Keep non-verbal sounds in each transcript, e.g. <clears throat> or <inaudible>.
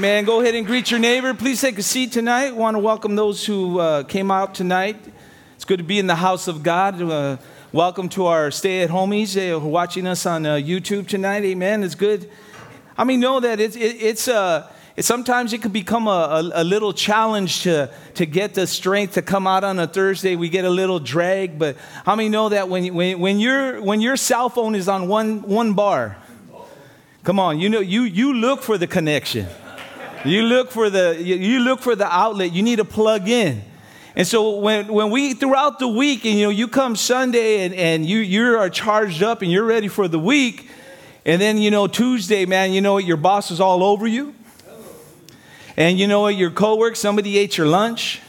Amen. Go ahead and greet your neighbor. Please take a seat tonight. Want to welcome those who uh, came out tonight. It's good to be in the house of God. Uh, welcome to our stay at homies uh, who are watching us on uh, YouTube tonight. Amen. It's good. I mean, know that it's, it, it's uh, sometimes it could become a, a, a, little challenge to, to get the strength to come out on a Thursday. We get a little drag, but how many know that when, when, when, your, when your cell phone is on one, one bar, Come on, you know, you, you look for the connection. You look for the you, look for the outlet. You need to plug in. And so when, when we throughout the week and you know you come Sunday and, and you you are charged up and you're ready for the week, and then you know Tuesday, man, you know what, your boss is all over you. And you know what, your coworker, somebody ate your lunch.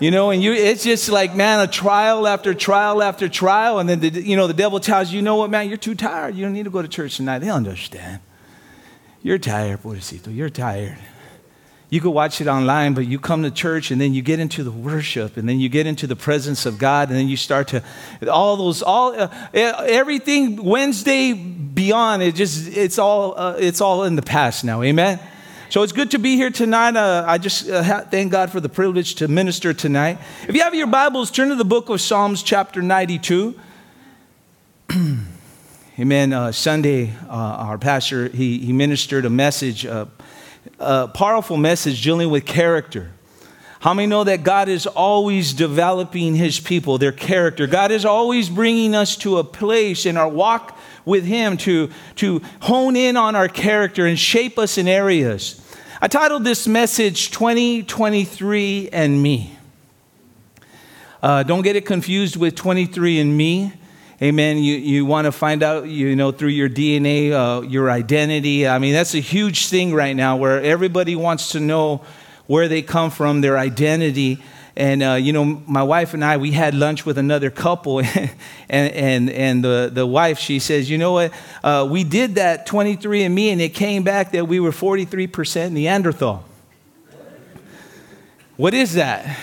You know, and you it's just like, man, a trial after trial after trial. And then, the, you know, the devil tells you, you know what, man, you're too tired. You don't need to go to church tonight. They understand. You're tired, pobrecito. You're tired. You could watch it online, but you come to church and then you get into the worship and then you get into the presence of God and then you start to, all those, all, uh, everything Wednesday beyond, it just, it's all, uh, it's all in the past now. Amen. So it's good to be here tonight. Uh, I just uh, thank God for the privilege to minister tonight. If you have your Bibles, turn to the book of Psalms, chapter 92. <clears throat> Amen. Uh, Sunday, uh, our pastor, he, he ministered a message, uh, a powerful message dealing with character. How many know that God is always developing his people, their character? God is always bringing us to a place in our walk with him to, to hone in on our character and shape us in areas. I titled this message 2023 and Me. Uh, don't get it confused with 23 and Me. Amen. You, you want to find out, you know, through your DNA, uh, your identity. I mean, that's a huge thing right now where everybody wants to know where they come from, their identity. And, uh, you know, my wife and I, we had lunch with another couple, <laughs> and, and, and the, the wife, she says, you know what, uh, we did that 23 and me, and it came back that we were 43% Neanderthal. What is that?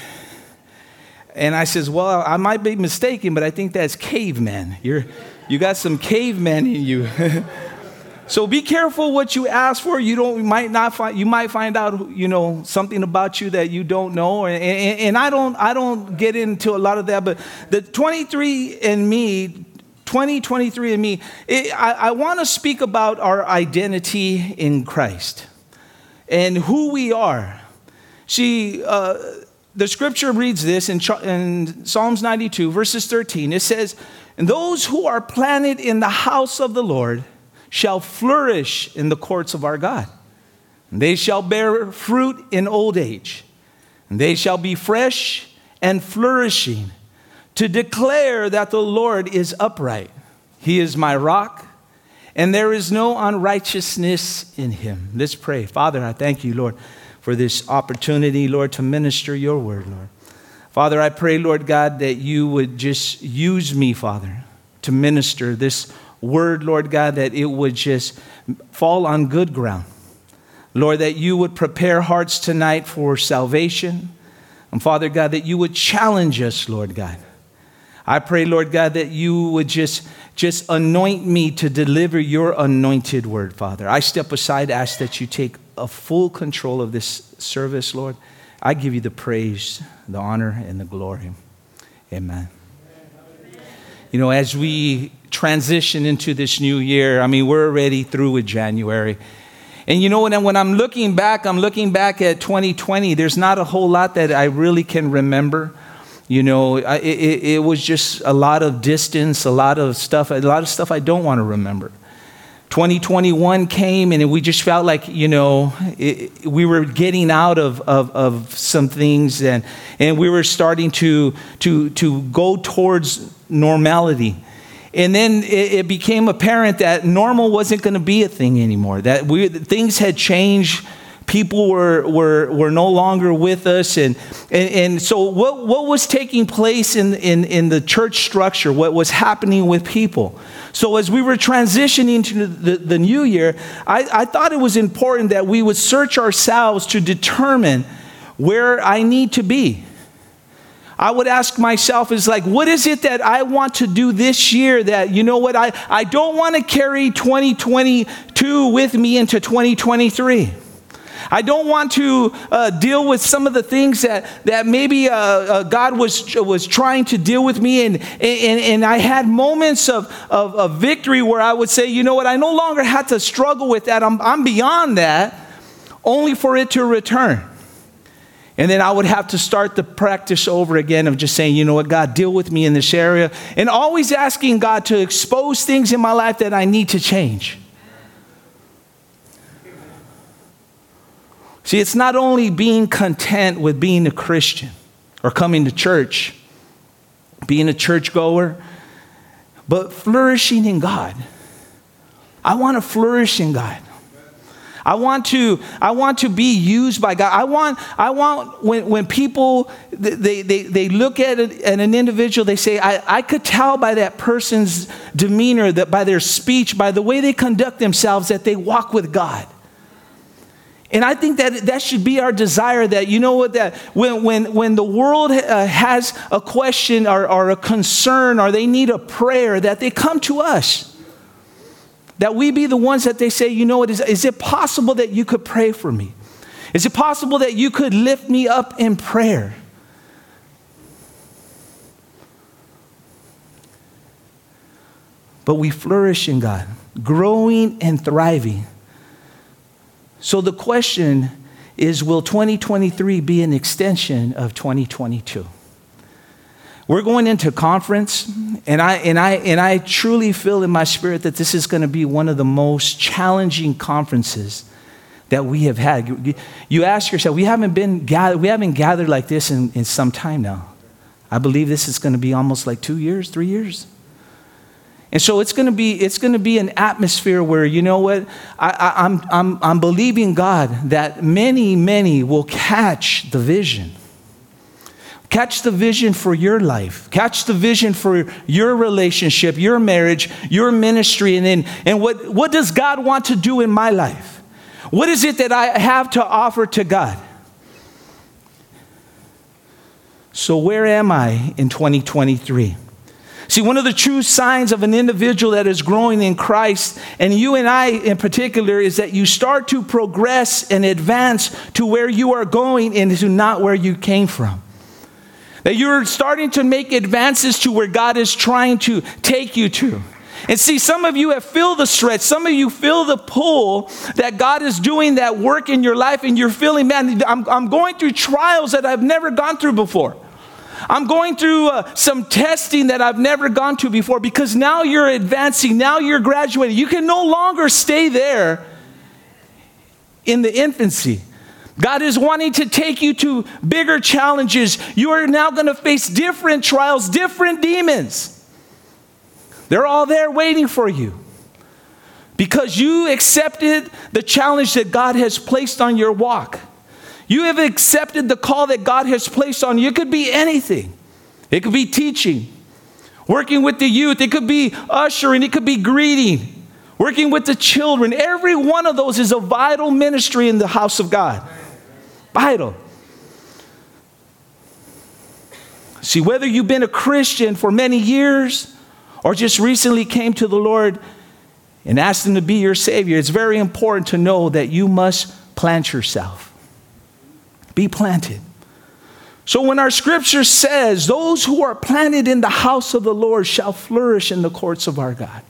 And I says, well, I might be mistaken, but I think that's caveman. You're, you got some caveman in you. <laughs> So be careful what you ask for. You don't might not find you might find out you know something about you that you don't know. And, and, and I don't I don't get into a lot of that. But the 23 and me 2023 and me, it, I, I want to speak about our identity in Christ and who we are. See, uh, the scripture reads this in, in Psalms 92, verses 13. It says, And those who are planted in the house of the Lord shall flourish in the courts of our God. And they shall bear fruit in old age, and they shall be fresh and flourishing to declare that the Lord is upright. He is my rock, and there is no unrighteousness in him. Let's pray. Father, I thank you, Lord, for this opportunity, Lord, to minister your word, Lord. Father, I pray, Lord God, that you would just use me, Father, to minister this word, Lord God, that it would just fall on good ground. Lord, that you would prepare hearts tonight for salvation. And Father God, that you would challenge us, Lord God. I pray, Lord God, that you would just, just anoint me to deliver your anointed word, Father. I step aside, ask that you take a full control of this service, Lord. I give you the praise, the honor, and the glory. Amen. You know, as we transition into this new year. I mean, we're already through with January. And you know, when, when I'm looking back, I'm looking back at 2020, there's not a whole lot that I really can remember. You know, it, it, it was just a lot of distance, a lot of stuff, a lot of stuff I don't want to remember. 2021 came and we just felt like, you know, it, we were getting out of, of, of some things and, and we were starting to, to, to go towards normality. And then it, it became apparent that normal wasn't going to be a thing anymore, that we, things had changed people were, were, were no longer with us. And, and, and so, what, what was taking place in, in, in the church structure? What was happening with people? So, as we were transitioning to the, the new year, I, I thought it was important that we would search ourselves to determine where I need to be. I would ask myself is like, what is it that I want to do this year that, you know what, I, I don't want to carry 2022 with me into 2023. I don't want to uh, deal with some of the things that, that maybe uh, uh, God was, was trying to deal with me. And, and, and I had moments of, of, of, victory where I would say, you know what, I no longer have to struggle with that. I'm, I'm beyond that, only for it to return. And then I would have to start the practice over again of just saying, you know what, God, deal with me in this area. And always asking God to expose things in my life that I need to change. See, it's not only being content with being a Christian or coming to church, being a churchgoer, but flourishing in God. I want to flourish in God. I want to, I want to be used by God. I want, I want when, when people, they, they, they look at, it, at an individual, they say, I, I could tell by that person's demeanor, that by their speech, by the way they conduct themselves, that they walk with God. And I think that that should be our desire that, you know what, that when, when, when the world uh, has a question or, or a concern or they need a prayer, that they come to us. That we be the ones that they say, you know what, is, is it possible that you could pray for me? Is it possible that you could lift me up in prayer? But we flourish in God, growing and thriving. So the question is will 2023 be an extension of 2022? We're going into conference, and I, and, I, and I truly feel in my spirit that this is going to be one of the most challenging conferences that we have had. You ask yourself, we haven't been gathered, we haven't gathered like this in, in some time now. I believe this is going to be almost like two years, three years. And so it's going to be it's going to be an atmosphere where you know what I, I'm I'm I'm believing God that many many will catch the vision Catch the vision for your life. Catch the vision for your relationship, your marriage, your ministry, and then and what, what does God want to do in my life? What is it that I have to offer to God? So, where am I in 2023? See, one of the true signs of an individual that is growing in Christ, and you and I in particular, is that you start to progress and advance to where you are going and to not where you came from. That you're starting to make advances to where God is trying to take you to. And see, some of you have feel the stretch. Some of you feel the pull that God is doing that work in your life, and you're feeling, man, I'm, I'm going through trials that I've never gone through before. I'm going through uh, some testing that I've never gone to before because now you're advancing, now you're graduating. You can no longer stay there in the infancy. God is wanting to take you to bigger challenges. You are now going to face different trials, different demons. They're all there waiting for you because you accepted the challenge that God has placed on your walk. You have accepted the call that God has placed on you. It could be anything, it could be teaching, working with the youth, it could be ushering, it could be greeting, working with the children. Every one of those is a vital ministry in the house of God. Vital. See, whether you've been a Christian for many years or just recently came to the Lord and asked Him to be your Savior, it's very important to know that you must plant yourself. Be planted. So when our scripture says, Those who are planted in the house of the Lord shall flourish in the courts of our God.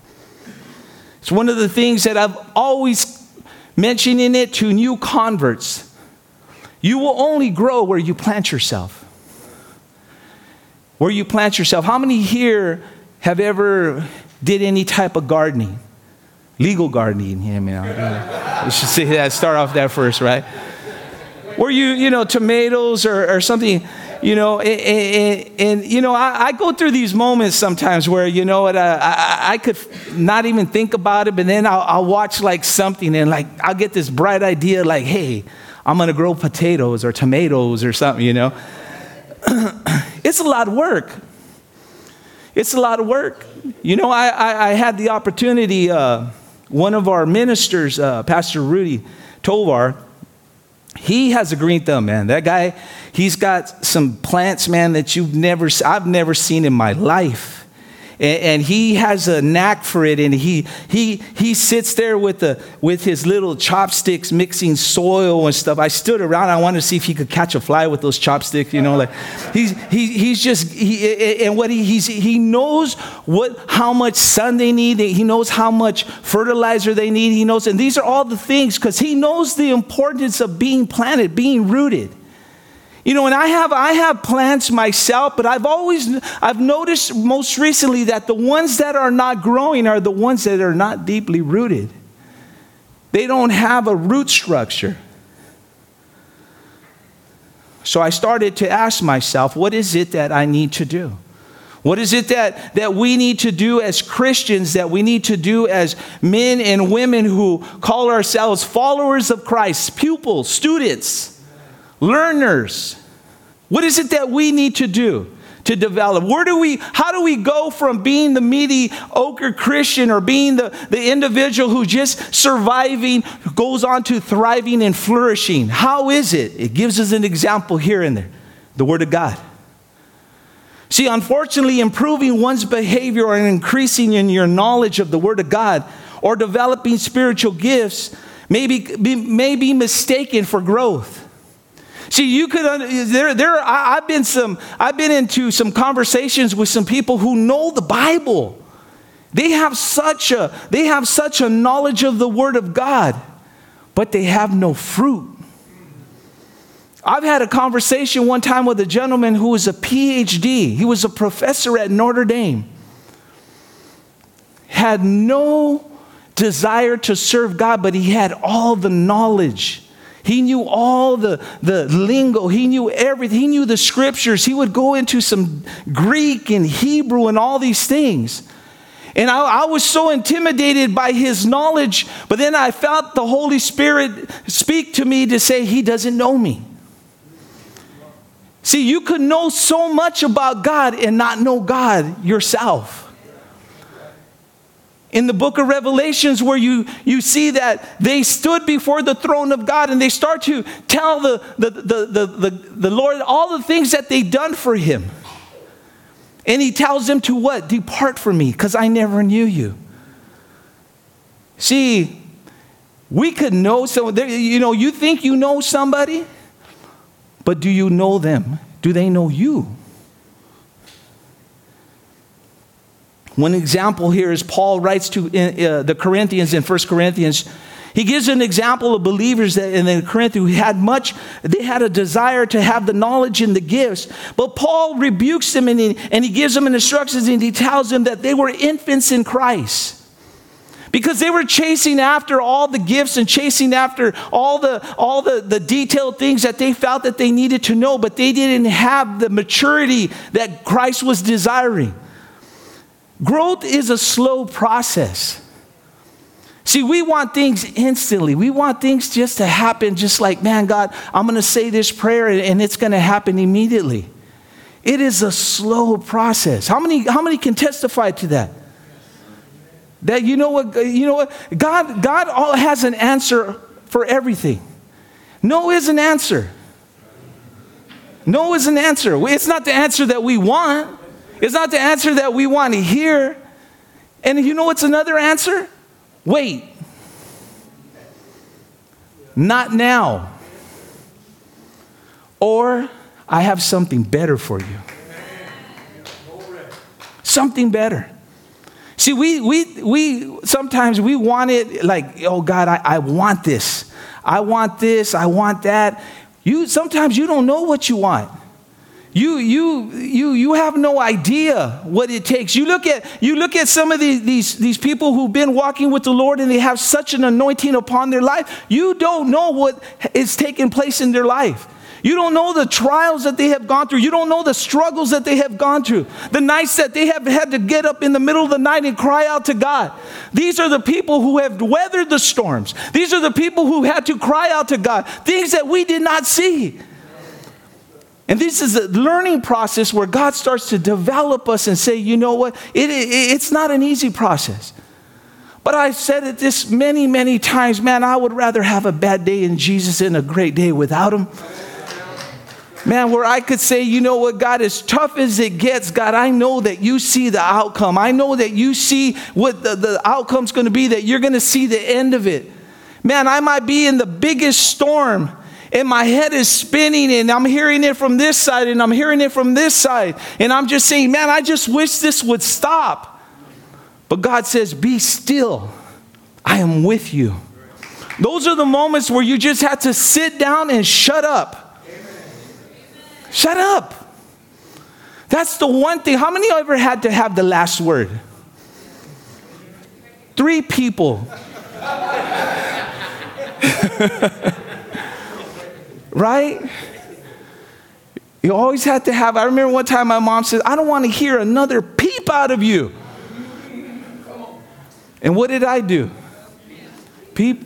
It's one of the things that I've always mentioned in it to new converts you will only grow where you plant yourself. Where you plant yourself. How many here have ever did any type of gardening? Legal gardening. I mean, <laughs> we should say that. Start off that first, right? Where you, you know, tomatoes or, or something, you know, and, and, and you know, I, I, go through these moments sometimes where, you know, I, I, could not even think about it, but then I'll, I'll watch like something and like I'll get this bright idea, like, hey, I'm going to grow potatoes or tomatoes or something, you know. <clears throat> it's a lot of work. It's a lot of work. You know, I, I, I had the opportunity, uh, one of our ministers, uh, Pastor Rudy Tovar, he has a green thumb, man. That guy, he's got some plants, man, that you've never, I've never seen in my life and, he has a knack for it and he he he sits there with the with his little chopsticks mixing soil and stuff. I stood around i wanted to see if he could catch a fly with those chopsticks you know like he's he, he's just he, and what he he's, he knows what how much sun they need he knows how much fertilizer they need he knows and these are all the things because he knows the importance of being planted being rooted you know, and I have I have plants myself, but I've always I've noticed most recently that the ones that are not growing are the ones that are not deeply rooted. They don't have a root structure. So I started to ask myself, what is it that I need to do? What is it that, that we need to do as Christians, that we need to do as men and women who call ourselves followers of Christ, pupils, students, learners? What is it that we need to do to develop? Where do we, how do we go from being the mediocre Christian or being the, the individual who just surviving goes on to thriving and flourishing? How is it? It gives us an example here and there the Word of God. See, unfortunately, improving one's behavior or increasing in your knowledge of the Word of God or developing spiritual gifts may be, may be mistaken for growth. See, you could there there I, have been some I've been into some conversations with some people who know the Bible. They have such a they have such a knowledge of the word of God, but they have no fruit. I've had a conversation one time with a gentleman who was a PhD. He was a professor at Notre Dame. Had no desire to serve God, but he had all the knowledge he knew all the, the lingo. He knew everything. He knew the scriptures. He would go into some Greek and Hebrew and all these things. And I, I, was so intimidated by his knowledge, but then I felt the Holy Spirit speak to me to say, He doesn't know me. See, you could know so much about God and not know God yourself in the book of Revelations, where you, you see that they stood before the throne of God and they start to tell the, the, the, the, the, the Lord all the things that they've done for him. And he tells them to what? Depart from me, because I never knew you. See, we could know someone, you know, you think you know somebody, but do you know them? Do they know you? One example here is Paul writes to uh, the Corinthians in 1 Corinthians. He gives an example of believers that in the Corinthians who had much, they had a desire to have the knowledge and the gifts. But Paul rebukes them and he, and he gives them instructions and he tells them that they were infants in Christ because they were chasing after all the gifts and chasing after all the all the, the detailed things that they felt that they needed to know but they didn't have the maturity that christ was desiring Growth is a slow process. See, we want things instantly. We want things just to happen, just like, man, God, I'm going to say this prayer and it's going to happen immediately. It is a slow process. How many, how many can testify to that? That you know what, you know what? God, God all has an answer for everything. No is an answer. No is an answer. It's not the answer that we want. It's not the answer that we want to hear. And you know what's another answer? Wait. Not now. Or I have something better for you. Something better. See, we, we, we sometimes we want it like, oh God, I, I want this. I want this. I want that. You sometimes you don't know what you want. You, you, you, you have no idea what it takes. You look at, you look at some of these, these, these people who've been walking with the Lord and they have such an anointing upon their life. You don't know what is taking place in their life. You don't know the trials that they have gone through. You don't know the struggles that they have gone through. The nights that they have had to get up in the middle of the night and cry out to God. These are the people who have weathered the storms. These are the people who had to cry out to God. Things that we did not see. And this is a learning process where God starts to develop us and say, you know what? It, it, it's not an easy process. But I've said it this many, many times man, I would rather have a bad day in Jesus than a great day without Him. Man, where I could say, you know what, God, as tough as it gets, God, I know that you see the outcome. I know that you see what the, the outcome's gonna be, that you're gonna see the end of it. Man, I might be in the biggest storm and my head is spinning and I'm hearing it from this side and I'm hearing it from this side. And I'm just saying, man, I just wish this would stop. But God says, be still. I am with you. Those are the moments where you just have to sit down and shut up. Shut up. That's the one thing. How many ever had to have the last word? Three people. <laughs> <laughs> right? You always have to have. I remember one time my mom said, I don't want to hear another peep out of you. And what did I do? Peep.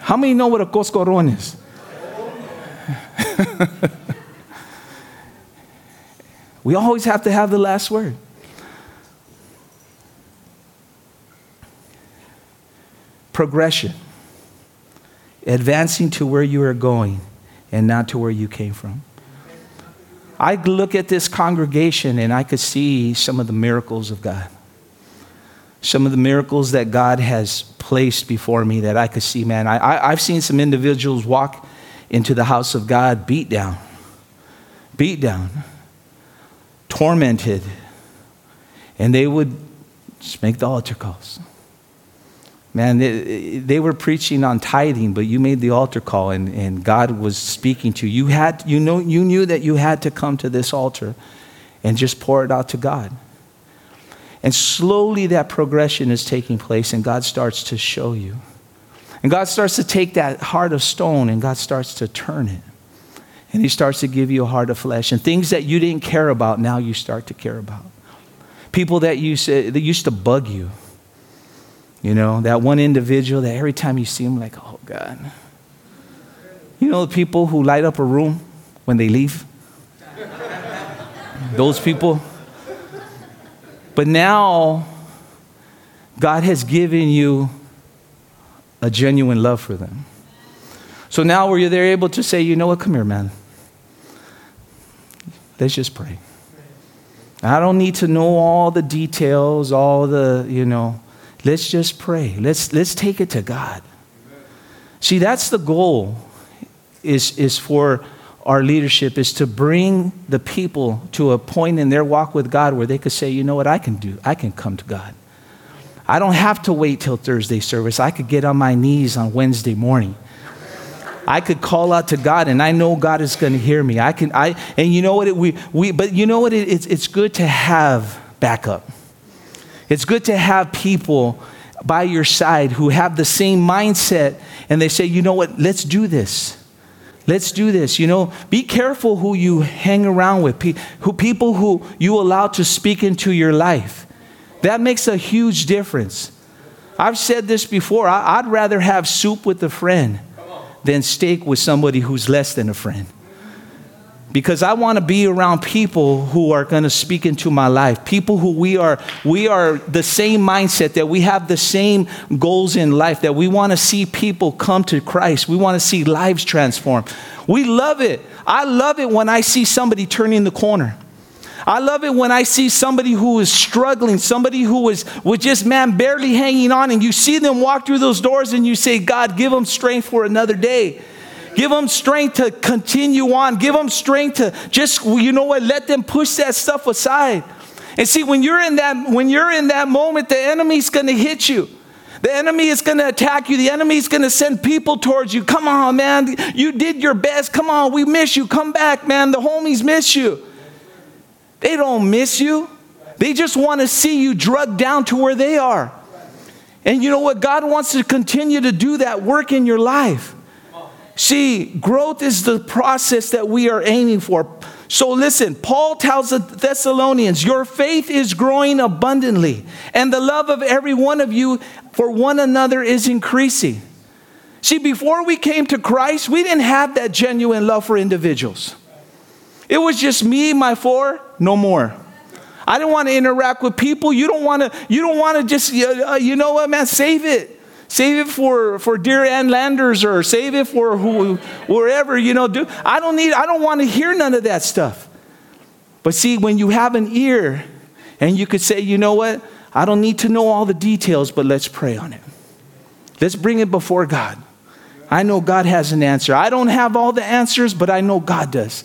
How many know what a coscorron is? <laughs> we always have to have the last word. Progression advancing to where you are going and not to where you came from. I look at this congregation and I could see some of the miracles of God. Some of the miracles that God has placed before me that I could see, man. I, have seen some individuals walk into the house of God beat down, beat down, tormented, and they would just make the altar calls. Man, they, they, were preaching on tithing, but you made the altar call and, and God was speaking to you. You, had, you, know, you knew that you had to come to this altar and just pour it out to God. And slowly that progression is taking place, and God starts to show you. And God starts to take that heart of stone and God starts to turn it. And He starts to give you a heart of flesh. And things that you didn't care about, now you start to care about. People that, you said, that used to bug you you know, that one individual that every time you see him, like, oh God. You know, the people who light up a room when they leave? Those people. But now, God has given you a genuine love for them. So now, where you're able to say, you know what, come here, man. Let's just pray. I don't need to know all the details, all the, you know, Let's just pray. Let's, let's take it to God. See, that's the goal is, is for our leadership is to bring the people to a point in their walk with God where they could say, you know what, I can do. I can come to God. I don't have to wait till Thursday service. I could get on my knees on Wednesday morning. I could call out to God and I know God is going to hear me. I can, I, and you know what, it, we, we, but you know what, it, it's, it's good to have backup. It's good to have people by your side who have the same mindset and they say, you know what, let's do this. Let's do this. You know, be careful who you hang around with, who, people who you allow to speak into your life. That makes a huge difference. I've said this before. I, would rather have soup with a friend than steak with somebody who's less than a friend because I want to be around people who are going to speak into my life. People who we are we are the same mindset that we have the same goals in life that we want to see people come to Christ. We want to see lives transformed. We love it. I love it when I see somebody turning the corner. I love it when I see somebody who is struggling, somebody who is with just man barely hanging on, and you see them walk through those doors and you say, God, give them strength for another day. Give them strength to continue on. Give them strength to just, you know what, let them push that stuff aside. And see, when you're in that, when you're in that moment, the enemy's gonna hit you. The enemy is going to attack you. The enemy is going to send people towards you. Come on, man. You did your best. Come on, we miss you. Come back, man. The homies miss you. They don't miss you. They just want to see you drugged down to where they are. And you know what? God wants to continue to do that work in your life. See, growth is the process that we are aiming for. So listen, Paul tells the Thessalonians, Your faith is growing abundantly, and the love of every one of you for one another is increasing. See, before we came to Christ, we didn't have that genuine love for individuals. It was just me, my four, no more. I didn't want to interact with people. You don't want to, you don't want to just, uh, you know what, man, save it. Save it for, for dear Ann Landers or save it for who, wherever, you know. Do, I don't need, I don't want to hear none of that stuff. But see, when you have an ear and you could say, you know what, I don't need to know all the details, but let's pray on it. Let's bring it before God. I know God has an answer. I don't have all the answers, but I know God does.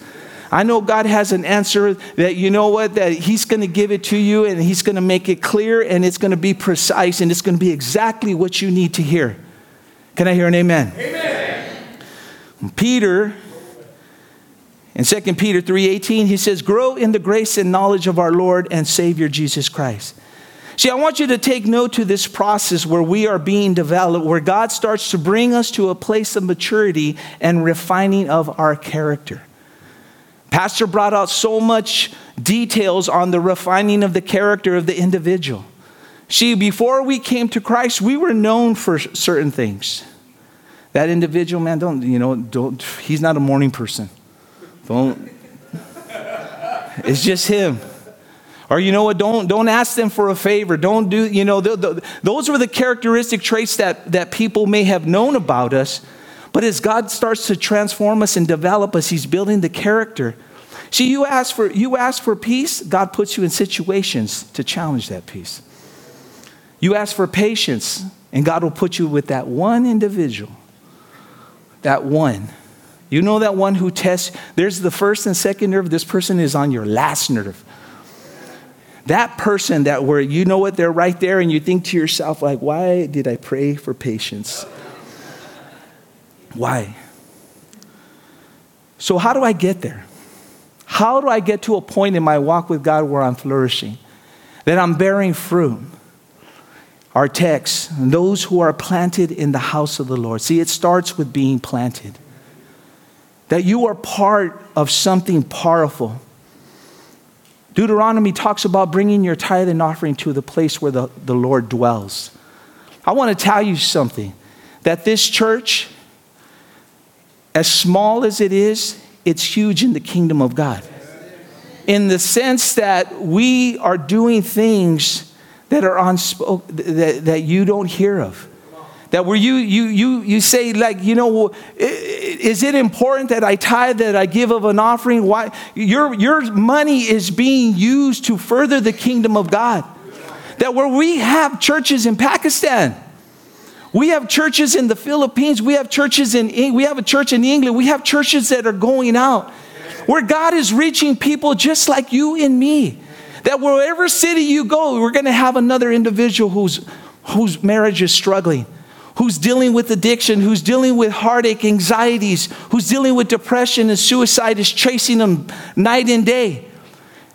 I know God has an answer that you know what, that He's going to give it to you and He's going to make it clear and it's going to be precise and it's going to be exactly what you need to hear. Can I hear an amen? Amen. Peter, in 2 Peter 3:18, he says, Grow in the grace and knowledge of our Lord and Savior Jesus Christ. See, I want you to take note to this process where we are being developed, where God starts to bring us to a place of maturity and refining of our character. Pastor brought out so much details on the refining of the character of the individual. See, before we came to Christ, we were known for certain things. That individual, man, don't, you know, don't, he's not a morning person. Don't, it's just him. Or you know what, don't, don't ask them for a favor. Don't do, you know, those were the characteristic traits that, that people may have known about us but as God starts to transform us and develop us, He's building the character. See, you ask for, you ask for peace, God puts you in situations to challenge that peace. You ask for patience, and God will put you with that one individual. That one. You know that one who tests, there's the first and second nerve, this person is on your last nerve. That person that where you know what, they're right there, and you think to yourself, like, why did I pray for patience? Why? So, how do I get there? How do I get to a point in my walk with God where I'm flourishing? That I'm bearing fruit? Our text, those who are planted in the house of the Lord. See, it starts with being planted. That you are part of something powerful. Deuteronomy talks about bringing your tithe and offering to the place where the, the Lord dwells. I want to tell you something that this church as small as it is, it's huge in the kingdom of God. In the sense that we are doing things that are unspoken, that, that you don't hear of. That where you, you, you, you say, like, you know, is it important that I tithe, that I give of an offering? Why? Your, your money is being used to further the kingdom of God. That where we have churches in Pakistan, we have churches in the Philippines. We have churches in we have a church in England. We have churches that are going out where God is reaching people just like you and me. That wherever city you go, we're going to have another individual whose whose marriage is struggling, who's dealing with addiction, who's dealing with heartache, anxieties, who's dealing with depression and suicide is chasing them night and day.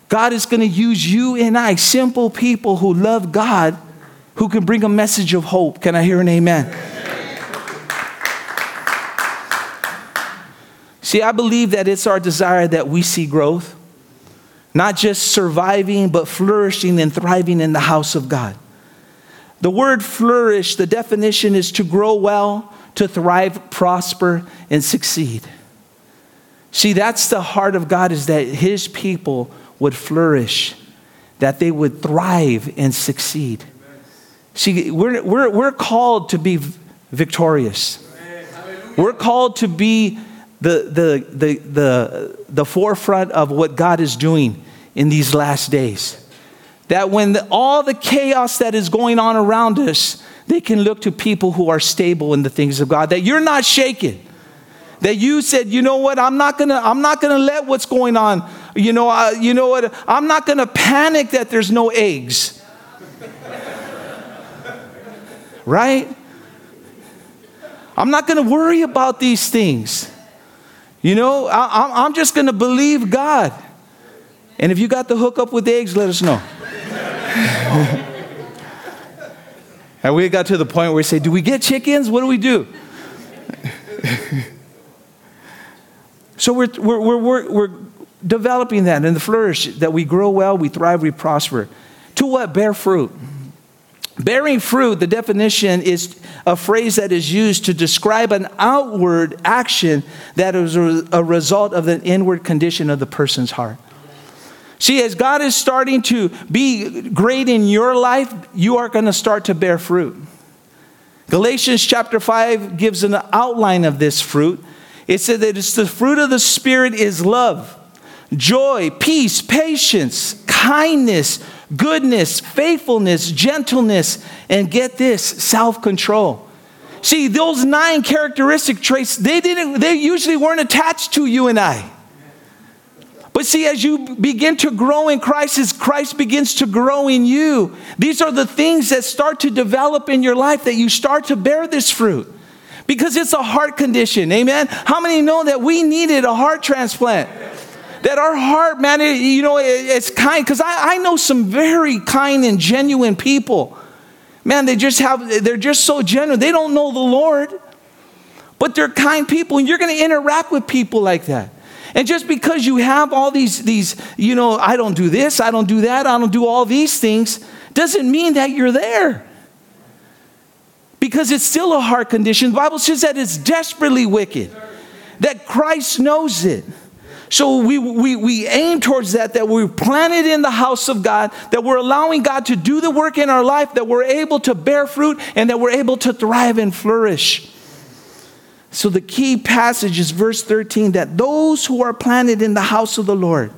God is going to use you and I, simple people who love God, who can bring a message of hope. Can I hear an amen? See, I believe that it's our desire that we see growth, not just surviving, but flourishing and thriving in the house of God. The word flourish, the definition is to grow well, to thrive, prosper, and succeed. See, that's the heart of God is that his people would flourish, that they would thrive and succeed. See, we're, we're, we're called to be victorious. We're called to be the, the, the, the, the forefront of what God is doing in these last days. That when the, all the chaos that is going on around us, they can look to people who are stable in the things of God. That you're not shaken. That you said, you know what, I'm not gonna, I'm not gonna let what's going on, you know, uh, you know what, I'm not gonna panic that there's no eggs right? I'm not going to worry about these things. You know, I, am just going to believe God. And if you got the hook up with eggs, let us know. <laughs> and we got to the point where we say, Do we get chickens? What do we do? <laughs> So we're, we're, we're, we're, developing that and the flourish, that we grow well, we thrive, we prosper. To what? Bear fruit. Bearing fruit, the definition is a phrase that is used to describe an outward action that is a result of the inward condition of the person's heart. See, as God is starting to be great in your life, you are going to start to bear fruit. Galatians chapter 5 gives an outline of this fruit. It said that it's the fruit of the Spirit is love, joy, peace, patience, kindness, goodness, faithfulness, gentleness, and get this, self-control. See, those nine characteristic traits, they didn't they usually weren't attached to you and I. But see, as you begin to grow in Christ, as Christ begins to grow in you, these are the things that start to develop in your life that you start to bear this fruit. Because it's a heart condition, amen? How many know that we needed a heart transplant? That our heart, man, it, you know, it, it's kind. Because I, I know some very kind and genuine people. Man, they just have, they're just so genuine. They don't know the Lord, but they're kind people, and you're going to interact with people like that. And just because you have all these, these, you know, I don't do this, I don't do that, I don't do all these things, doesn't mean that you're there. Because it's still a heart condition. The Bible says that it's desperately wicked, that Christ knows it. So we, we, we aim towards that, that we're planted in the house of God, that we're allowing God to do the work in our life, that we're able to bear fruit, and that we're able to thrive and flourish. So the key passage is verse 13 that those who are planted in the house of the Lord.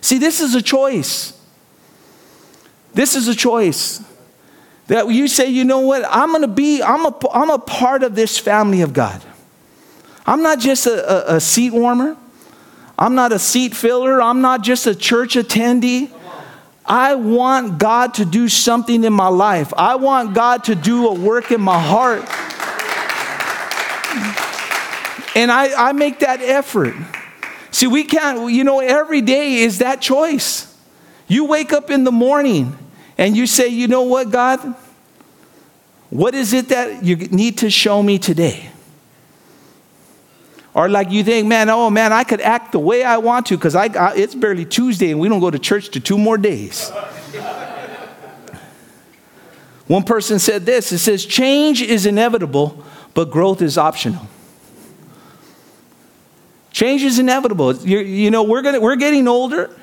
See, this is a choice. This is a choice. That you say, you know what, I'm gonna be, I'm a, I'm a part of this family of God. I'm not just a, a, a seat warmer. I'm not a seat filler. I'm not just a church attendee. I want God to do something in my life. I want God to do a work in my heart. And I, I make that effort. See, we can't, you know, every day is that choice. You wake up in the morning and you say, you know what, God? What is it that you need to show me today? Or like you think, man, oh man, I could act the way I want to because I, I, it's barely Tuesday and we don't go to church to two more days. <laughs> One person said this it says, change is inevitable, but growth is optional. Change is inevitable. You're, you know, we're, gonna, we're getting older.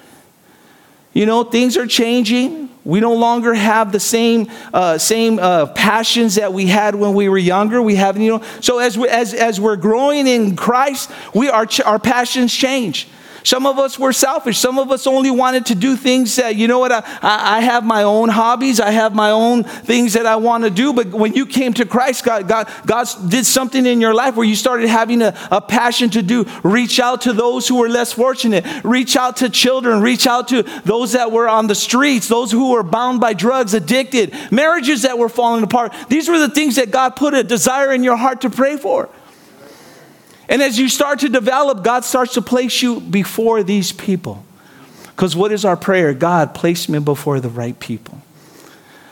You know, things are changing. We no longer have the same, uh, same uh, passions that we had when we were younger. We have, you know, so as, we, as, as we're growing in Christ, we, our, our passions change. Some of us were selfish. Some of us only wanted to do things that, you know what, I, I have my own hobbies. I have my own things that I want to do. But when you came to Christ, God, God, God did something in your life where you started having a, a passion to do, reach out to those who were less fortunate, reach out to children, reach out to those that were on the streets, those who were bound by drugs, addicted, marriages that were falling apart. These were the things that God put a desire in your heart to pray for. And as you start to develop, God starts to place you before these people. Because what is our prayer? God, place me before the right people.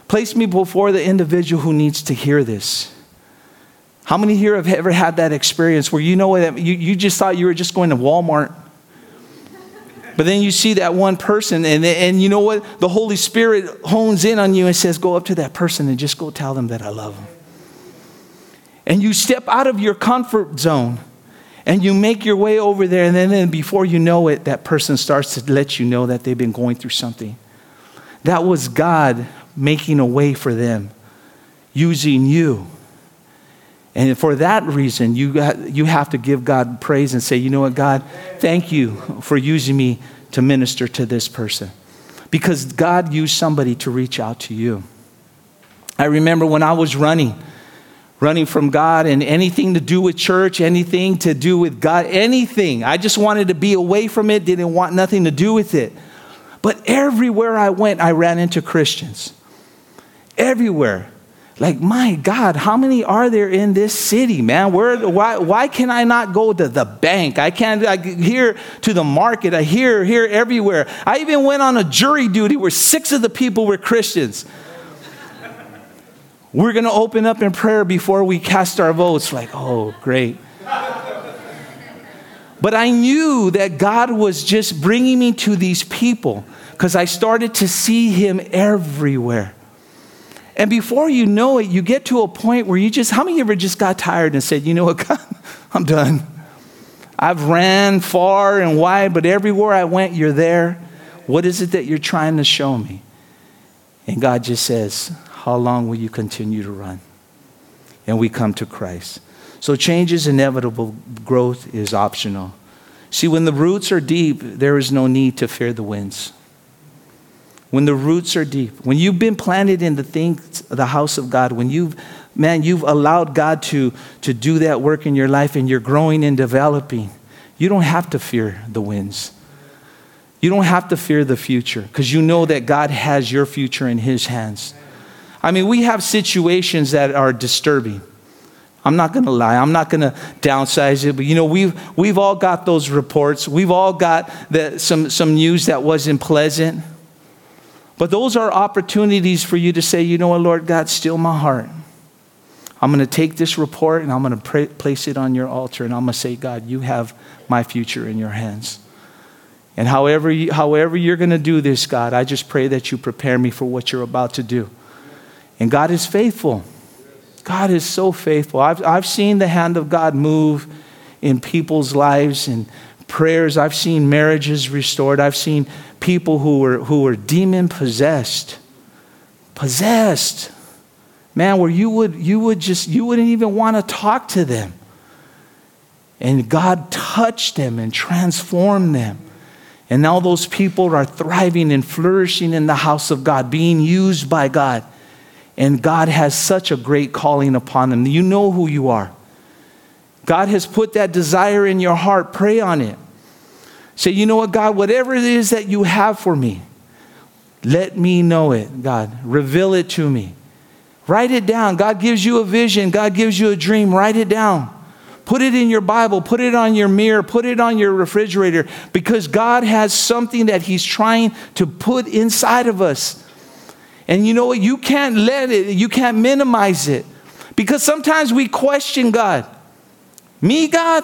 Place me before the individual who needs to hear this. How many here have ever had that experience where you know what, you, you just thought you were just going to Walmart? But then you see that one person, and, and you know what? The Holy Spirit hones in on you and says, Go up to that person and just go tell them that I love them. And you step out of your comfort zone and you make your way over there, and then, then before you know it, that person starts to let you know that they've been going through something. That was God making a way for them, using you. And for that reason, you, got, you have to give God praise and say, you know what, God, thank you for using me to minister to this person. Because God used somebody to reach out to you. I remember when I was running, running from God and anything to do with church, anything to do with God, anything. I just wanted to be away from it, didn't want nothing to do with it. But everywhere I went, I ran into Christians. Everywhere. Like, my God, how many are there in this city, man? Where, why, why can I not go to the bank? I can't I hear to the market. I hear here everywhere. I even went on a jury duty where six of the people were Christians. We're going to open up in prayer before we cast our votes. Like, oh, great. But I knew that God was just bringing me to these people because I started to see Him everywhere. And before you know it, you get to a point where you just, how many of you ever just got tired and said, you know what, <laughs> God, I'm done. I've ran far and wide, but everywhere I went, you're there. What is it that you're trying to show me? And God just says, How long will you continue to run? And we come to Christ. So change is inevitable, growth is optional. See, when the roots are deep, there is no need to fear the winds. When the roots are deep, when you've been planted in the things, the house of God, when you've, man, you've allowed God to, to do that work in your life and you're growing and developing, you don't have to fear the winds. You don't have to fear the future because you know that God has your future in His hands. I mean, we have situations that are disturbing. I'm not going to lie. I'm not going to downsize it, but you know, we've, we've all got those reports. We've all got the, some, some news that wasn't pleasant. But those are opportunities for you to say, you know what, Lord God, still my heart. I'm going to take this report and I'm going to place it on your altar and I'm going to say, God, you have my future in your hands. And however, you, however you're going to do this, God, I just pray that you prepare me for what you're about to do. And God is faithful. God is so faithful. I've, I've seen the hand of God move in people's lives and prayers. I've seen marriages restored. I've seen people who were, who were demon possessed. Possessed. Man, where you would, you would just, you wouldn't even want to talk to them. And God touched them and transformed them. And now those people are thriving and flourishing in the house of God, being used by God. And God has such a great calling upon them. You know who you are. God has put that desire in your heart. Pray on it. Say, you know what, God, whatever it is that you have for me, let me know it, God. Reveal it to me. Write it down. God gives you a vision, God gives you a dream. Write it down. Put it in your Bible, put it on your mirror, put it on your refrigerator, because God has something that He's trying to put inside of us. And you know what? You can't let it, you can't minimize it. Because sometimes we question God. Me, God?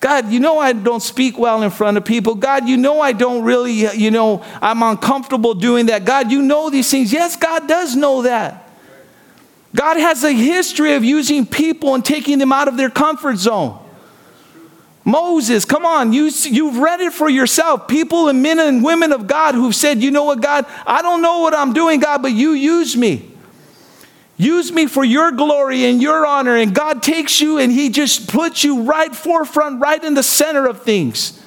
God, you know I don't speak well in front of people. God, you know I don't really, you know, I'm uncomfortable doing that. God, you know these things. Yes, God does know that. God has a history of using people and taking them out of their comfort zone. Moses, come on, you, you've read it for yourself. People and men and women of God who've said, you know what, God, I don't know what I'm doing, God, but you use me. Use me for your glory and your honor. And God takes you and He just puts you right forefront, right in the center of things.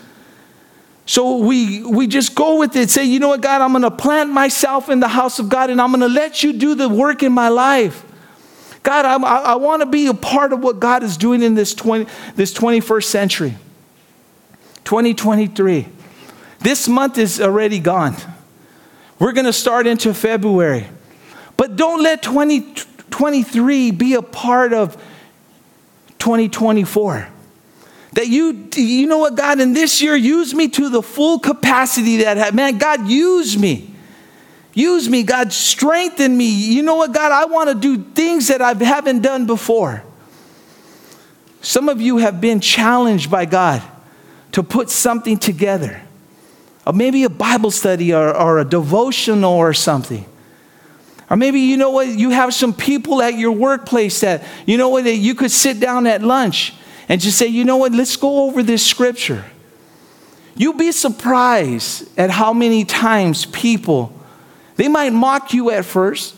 So we, we just go with it. Say, you know what, God, I'm going to plant myself in the house of God and I'm going to let you do the work in my life. God, I, I want to be a part of what God is doing in this, 20, this 21st century. 2023. This month is already gone. We're going to start into February. But don't let 2023 be a part of 2024. That you, you know what, God, in this year, use me to the full capacity that. Man, God, use me. Use me, God, strengthen me. You know what, God, I want to do things that I haven't done before. Some of you have been challenged by God to put something together, or maybe a Bible study or, or a devotional or something. Or maybe you know what, you have some people at your workplace that, you know what, that you could sit down at lunch and just say, you know what, let's go over this scripture. You'll be surprised at how many times people they might mock you at first.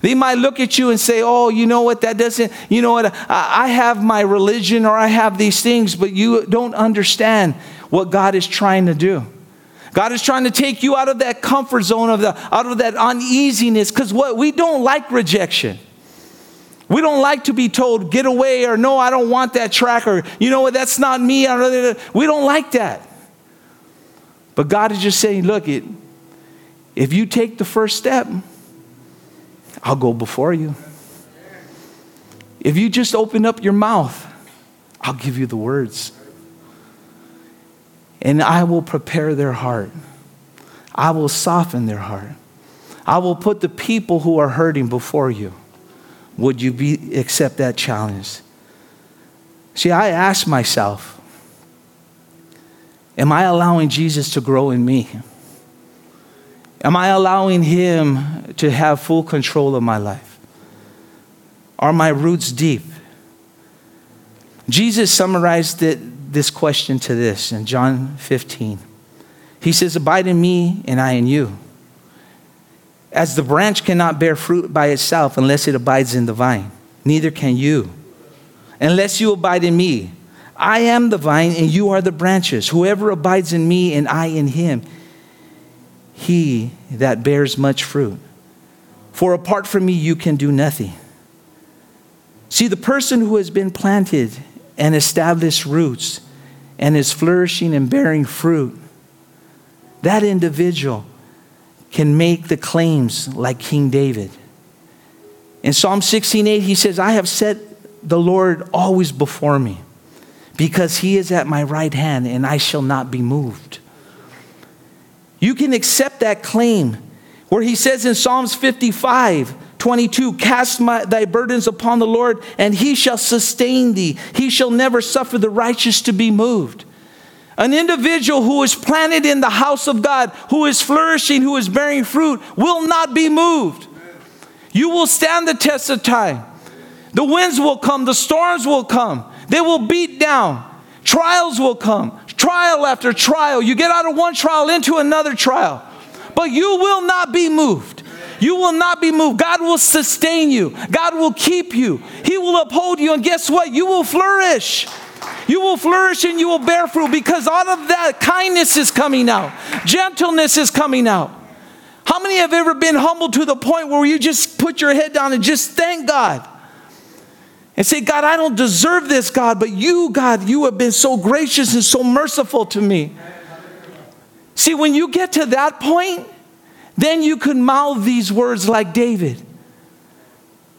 They might look at you and say, Oh, you know what? That doesn't, you know what? I have my religion or I have these things, but you don't understand what God is trying to do. God is trying to take you out of that comfort zone of the out of that uneasiness because what we don't like rejection. We don't like to be told get away or no I don't want that track or you know what that's not me. We don't like that. But God is just saying look it if you take the first step, I'll go before you. If you just open up your mouth, I'll give you the words. And I will prepare their heart. I will soften their heart. I will put the people who are hurting before you. Would you be, accept that challenge? See, I ask myself, Am I allowing Jesus to grow in me? Am I allowing Him to have full control of my life? Are my roots deep? Jesus summarized it, this question to this in John 15. He says, Abide in me, and I in you. As the branch cannot bear fruit by itself unless it abides in the vine, neither can you unless you abide in me. I am the vine, and you are the branches. Whoever abides in me, and I in him, he that bears much fruit. For apart from me, you can do nothing. See, the person who has been planted and established roots and is flourishing and bearing fruit, that individual can make the claims like King David. In Psalm 16:8 he says, "I have set the Lord always before me, because he is at my right hand and I shall not be moved." You can accept that claim where he says in Psalms 55, 22 Cast my, thy burdens upon the Lord, and he shall sustain thee. He shall never suffer the righteous to be moved. An individual who is planted in the house of God, who is flourishing, who is bearing fruit, will not be moved. You will stand the test of time. The winds will come, the storms will come, they will beat down, trials will come, trial after trial. You get out of one trial into another trial, but you will not be moved. You will not be moved. God will sustain you. God will keep you. He will uphold you. And guess what? You will flourish. You will flourish and you will bear fruit because out of that kindness is coming out, gentleness is coming out. How many have ever been humbled to the point where you just put your head down and just thank God? And say, God, I don't deserve this, God, but you, God, you have been so gracious and so merciful to me. See, when you get to that point, then you can mouth these words like David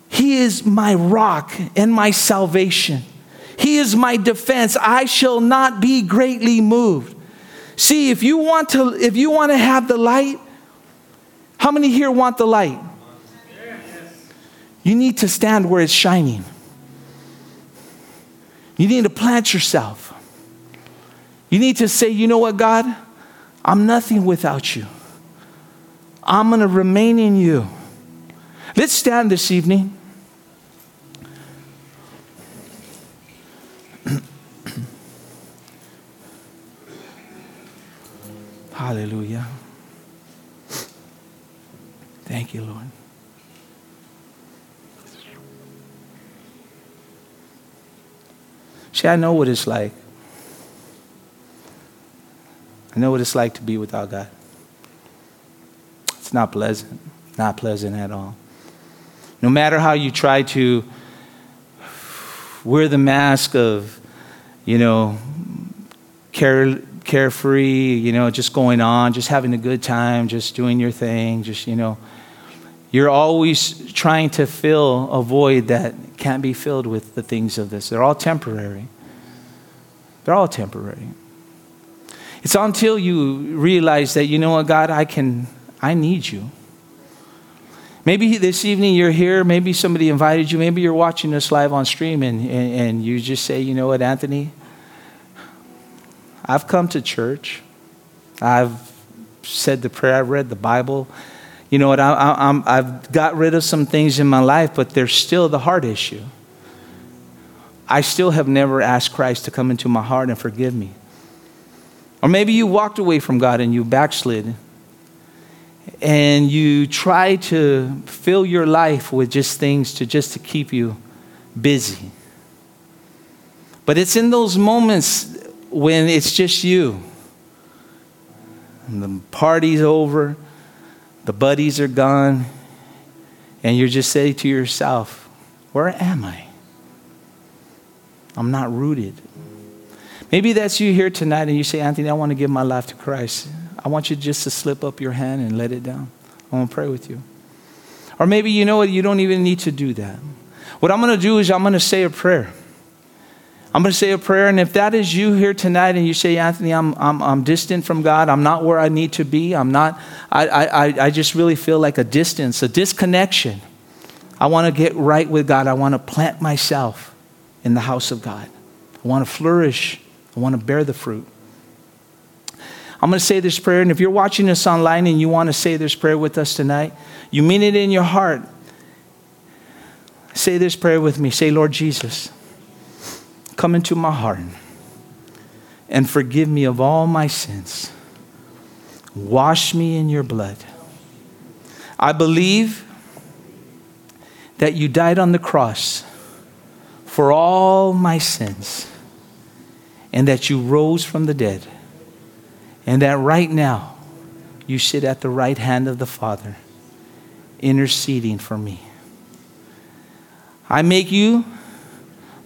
He is my rock and my salvation. He is my defense. I shall not be greatly moved. See, if you want to, if you want to have the light, how many here want the light? You need to stand where it's shining. You need to plant yourself. You need to say, you know what, God? I'm nothing without you. I'm going to remain in you. Let's stand this evening. <clears throat> Hallelujah. Thank you, Lord. See, I know what it's like. I know what it's like to be without God. It's not pleasant, not pleasant at all. No matter how you try to wear the mask of, you know, care, carefree, you know, just going on, just having a good time, just doing your thing, just, you know, you're always trying to fill a void that can't be filled with the things of this. They're all temporary. They're all temporary. It's until you realize that, you know what, God, I can, I need you. Maybe this evening you're here, maybe somebody invited you, maybe you're watching this live on stream and, and, and you just say, you know what, Anthony, I've come to church, I've said the prayer, I've read the Bible. You know what, I, I've got rid of some things in my life, but there's still the heart issue. I still have never asked Christ to come into my heart and forgive me. Or maybe you walked away from God and you backslid and you try to fill your life with just things to just to keep you busy. But it's in those moments when it's just you. And the party's over, the buddies are gone, and you're just saying to yourself, Where am I? I'm not rooted. Maybe that's you here tonight and you say, Anthony, I want to give my life to Christ. I want you just to slip up your hand and let it down. I want to pray with you. Or maybe you know what, you don't even need to do that. What I'm going to do is I'm going to say a prayer. I'm going to say a prayer, and if that is you here tonight and you say, Anthony, I'm, I'm, I'm distant from God, I'm not where I need to be, I'm not, I, I, I just really feel like a distance, a disconnection. I want to get right with God. I want to plant myself in the house of God. I want to flourish. I want to bear the fruit. I'm going to say this prayer, and if you're watching this online and you want to say this prayer with us tonight, you mean it in your heart. Say this prayer with me. Say, Lord Jesus, come into my heart and forgive me of all my sins. Wash me in your blood. I believe that you died on the cross for all my sins and that you rose from the dead and that right now you sit at the right hand of the Father interceding for me. I make you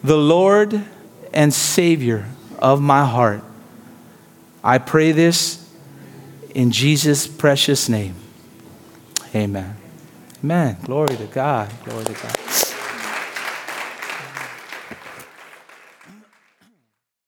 the Lord and Savior of my heart. I pray this in Jesus' precious name. Amen. Amen. Glory to God. Glory to God.